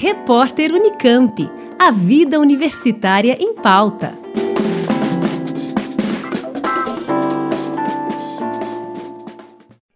Repórter Unicamp. A vida universitária em pauta.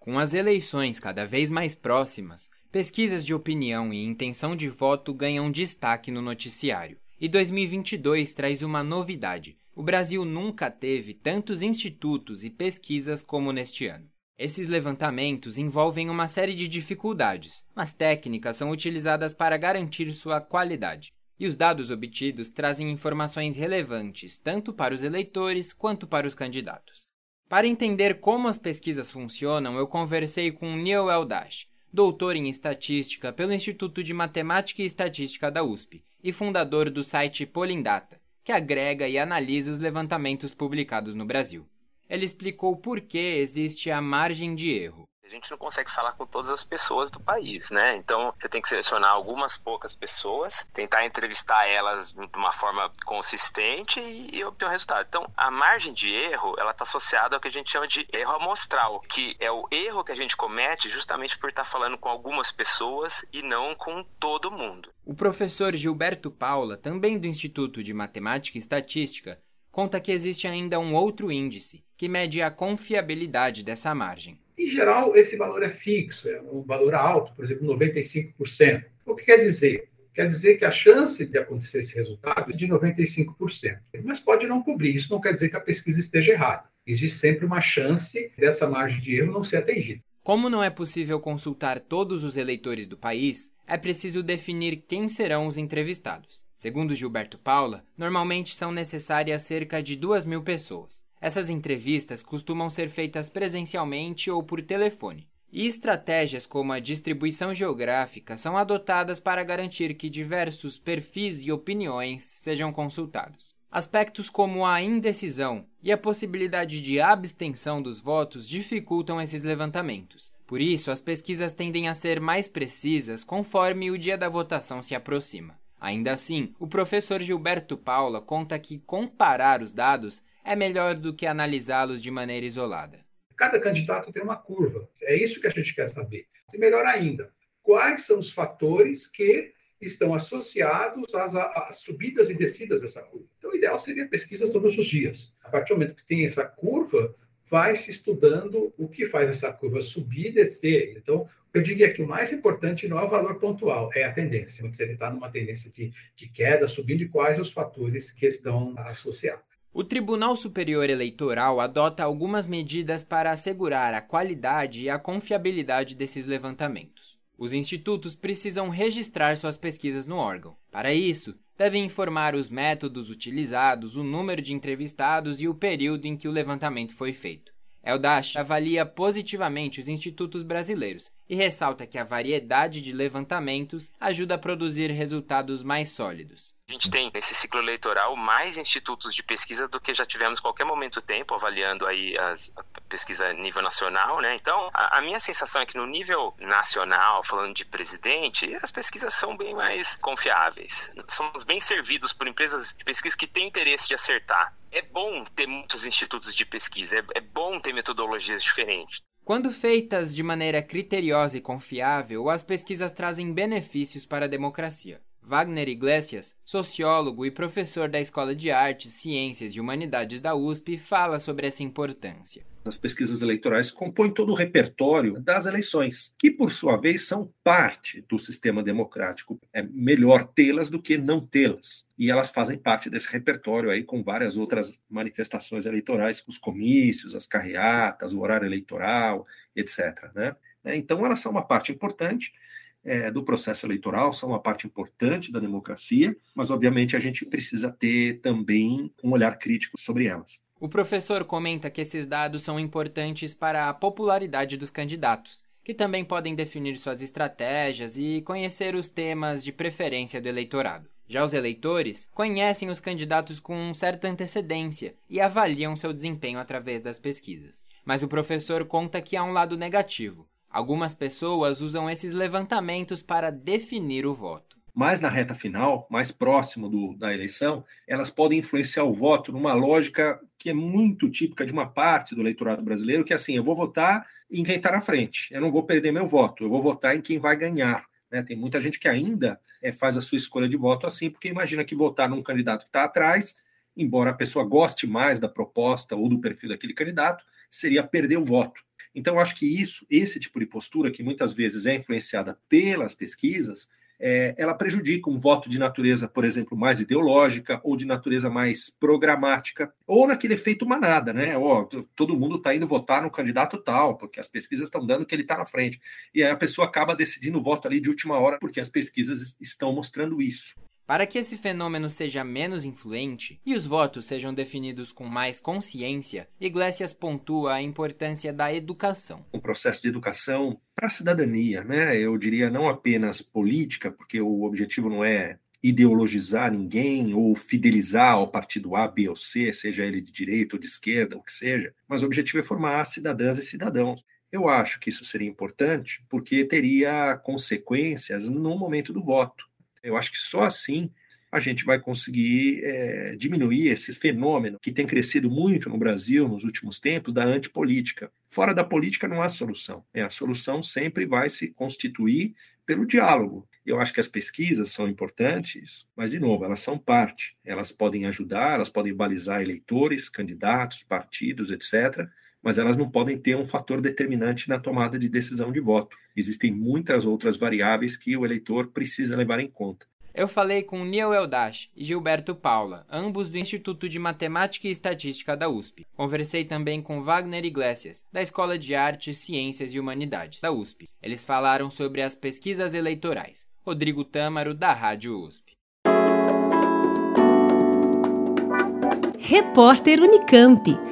Com as eleições cada vez mais próximas, pesquisas de opinião e intenção de voto ganham destaque no noticiário. E 2022 traz uma novidade: o Brasil nunca teve tantos institutos e pesquisas como neste ano. Esses levantamentos envolvem uma série de dificuldades, mas técnicas são utilizadas para garantir sua qualidade. E os dados obtidos trazem informações relevantes tanto para os eleitores quanto para os candidatos. Para entender como as pesquisas funcionam, eu conversei com Neil Eldash, doutor em estatística pelo Instituto de Matemática e Estatística da USP e fundador do site Polindata, que agrega e analisa os levantamentos publicados no Brasil ele explicou por que existe a margem de erro. A gente não consegue falar com todas as pessoas do país, né? Então, você tem que selecionar algumas poucas pessoas, tentar entrevistar elas de uma forma consistente e, e obter um resultado. Então, a margem de erro, ela está associada ao que a gente chama de erro amostral, que é o erro que a gente comete justamente por estar tá falando com algumas pessoas e não com todo mundo. O professor Gilberto Paula, também do Instituto de Matemática e Estatística, conta que existe ainda um outro índice, que mede a confiabilidade dessa margem. Em geral, esse valor é fixo, é um valor alto, por exemplo, 95%. O que quer dizer? Quer dizer que a chance de acontecer esse resultado é de 95%. Mas pode não cobrir, isso não quer dizer que a pesquisa esteja errada. Existe sempre uma chance dessa margem de erro não ser atingida. Como não é possível consultar todos os eleitores do país, é preciso definir quem serão os entrevistados. Segundo Gilberto Paula, normalmente são necessárias cerca de duas mil pessoas. Essas entrevistas costumam ser feitas presencialmente ou por telefone. E estratégias como a distribuição geográfica são adotadas para garantir que diversos perfis e opiniões sejam consultados. Aspectos como a indecisão e a possibilidade de abstenção dos votos dificultam esses levantamentos. Por isso, as pesquisas tendem a ser mais precisas conforme o dia da votação se aproxima. Ainda assim, o professor Gilberto Paula conta que comparar os dados é melhor do que analisá-los de maneira isolada. Cada candidato tem uma curva. É isso que a gente quer saber. E melhor ainda, quais são os fatores que estão associados às, às, subidas e descidas dessa curva. Então, o ideal seria pesquisas todos os dias. A partir do momento que tem essa curva, vai se estudando o que faz essa curva subir e descer. Então, eu diria que o mais importante não é o valor pontual, é a tendência. Se ele está numa tendência de, de queda, subindo, e quais os fatores que estão associados. O Tribunal Superior Eleitoral adota algumas medidas para assegurar a qualidade e a confiabilidade desses levantamentos. Os institutos precisam registrar suas pesquisas no órgão. Para isso, devem informar os métodos utilizados, o número de entrevistados e o período em que o levantamento foi feito. Eldash avalia positivamente os institutos brasileiros e ressalta que a variedade de levantamentos ajuda a produzir resultados mais sólidos. A gente tem nesse ciclo eleitoral mais institutos de pesquisa do que já tivemos em qualquer momento do tempo, avaliando aí as, a pesquisa a nível nacional, né? Então, a, a, minha sensação é que no nível nacional, falando de presidente, as pesquisas são bem mais confiáveis. Somos bem servidos por empresas de pesquisa que têm interesse de acertar. É bom ter muitos institutos de pesquisa, é, é bom ter metodologias diferentes. Quando feitas de maneira criteriosa e confiável, as pesquisas trazem benefícios para a democracia. Wagner Iglesias, sociólogo e professor da Escola de Artes, Ciências e Humanidades da USP, fala sobre essa importância. As pesquisas eleitorais compõem todo o repertório das eleições, que, por sua vez, são parte do sistema democrático. É melhor tê-las do que não tê-las. E elas fazem parte desse repertório aí com várias outras manifestações eleitorais, os comícios, as carreatas, o horário eleitoral, etc. Né? Então, elas são uma parte importante é, do processo eleitoral, são uma parte importante da democracia, mas obviamente a gente precisa ter também um olhar crítico sobre elas. O professor comenta que esses dados são importantes para a popularidade dos candidatos, que também podem definir suas estratégias e conhecer os temas de preferência do eleitorado. Já os eleitores conhecem os candidatos com certa antecedência e avaliam seu desempenho através das pesquisas. Mas o professor conta que há um lado negativo, Algumas pessoas usam esses levantamentos para definir o voto. Mas na reta final, mais próximo do, da eleição, elas podem influenciar o voto numa lógica que é muito típica de uma parte do eleitorado brasileiro, que é assim, eu vou votar em quem está na frente, eu não vou perder meu voto, eu vou votar em quem vai ganhar. Né? Tem muita gente que ainda é, faz a sua escolha de voto assim, porque imagina que votar num candidato que está atrás, embora a pessoa goste mais da proposta ou do perfil daquele candidato, seria perder o voto. Então, acho que isso, esse tipo de postura, que muitas vezes é influenciada pelas pesquisas, é, ela prejudica um voto de natureza, por exemplo, mais ideológica ou de natureza mais programática, ou naquele efeito manada, né? Oh, todo mundo está indo votar no candidato tal, porque as pesquisas estão dando que ele está na frente. E aí a pessoa acaba decidindo o voto ali de última hora, porque as pesquisas estão mostrando isso. Para que esse fenômeno seja menos influente e os votos sejam definidos com mais consciência, Iglesias pontua a importância da educação. Um processo de educação para a cidadania, né? Eu diria não apenas política, porque o objetivo não é ideologizar ninguém ou fidelizar ao partido A, B ou C, seja ele de direita ou de esquerda, o que seja, mas o objetivo é formar cidadãs e cidadãos. Eu acho que isso seria importante porque teria consequências no momento do voto. Eu acho que só assim a gente vai conseguir é, diminuir esse fenômeno que tem crescido muito no Brasil nos últimos tempos da antipolítica. Fora da política não há solução. É, a solução sempre vai se constituir pelo diálogo. Eu acho que as pesquisas são importantes, mas, de novo, elas são parte. Elas podem ajudar, elas podem balizar eleitores, candidatos, partidos, etc., mas elas não podem ter um fator determinante na tomada de decisão de voto. Existem muitas outras variáveis que o eleitor precisa levar em conta. Eu falei com Neil Eldash e Gilberto Paula, ambos do Instituto de Matemática e Estatística da USP. Conversei também com Wagner Iglesias, da Escola de Artes, Ciências e Humanidades, da USP. Eles falaram sobre as pesquisas eleitorais. Rodrigo Tâmaro, da Rádio USP. Repórter Unicamp.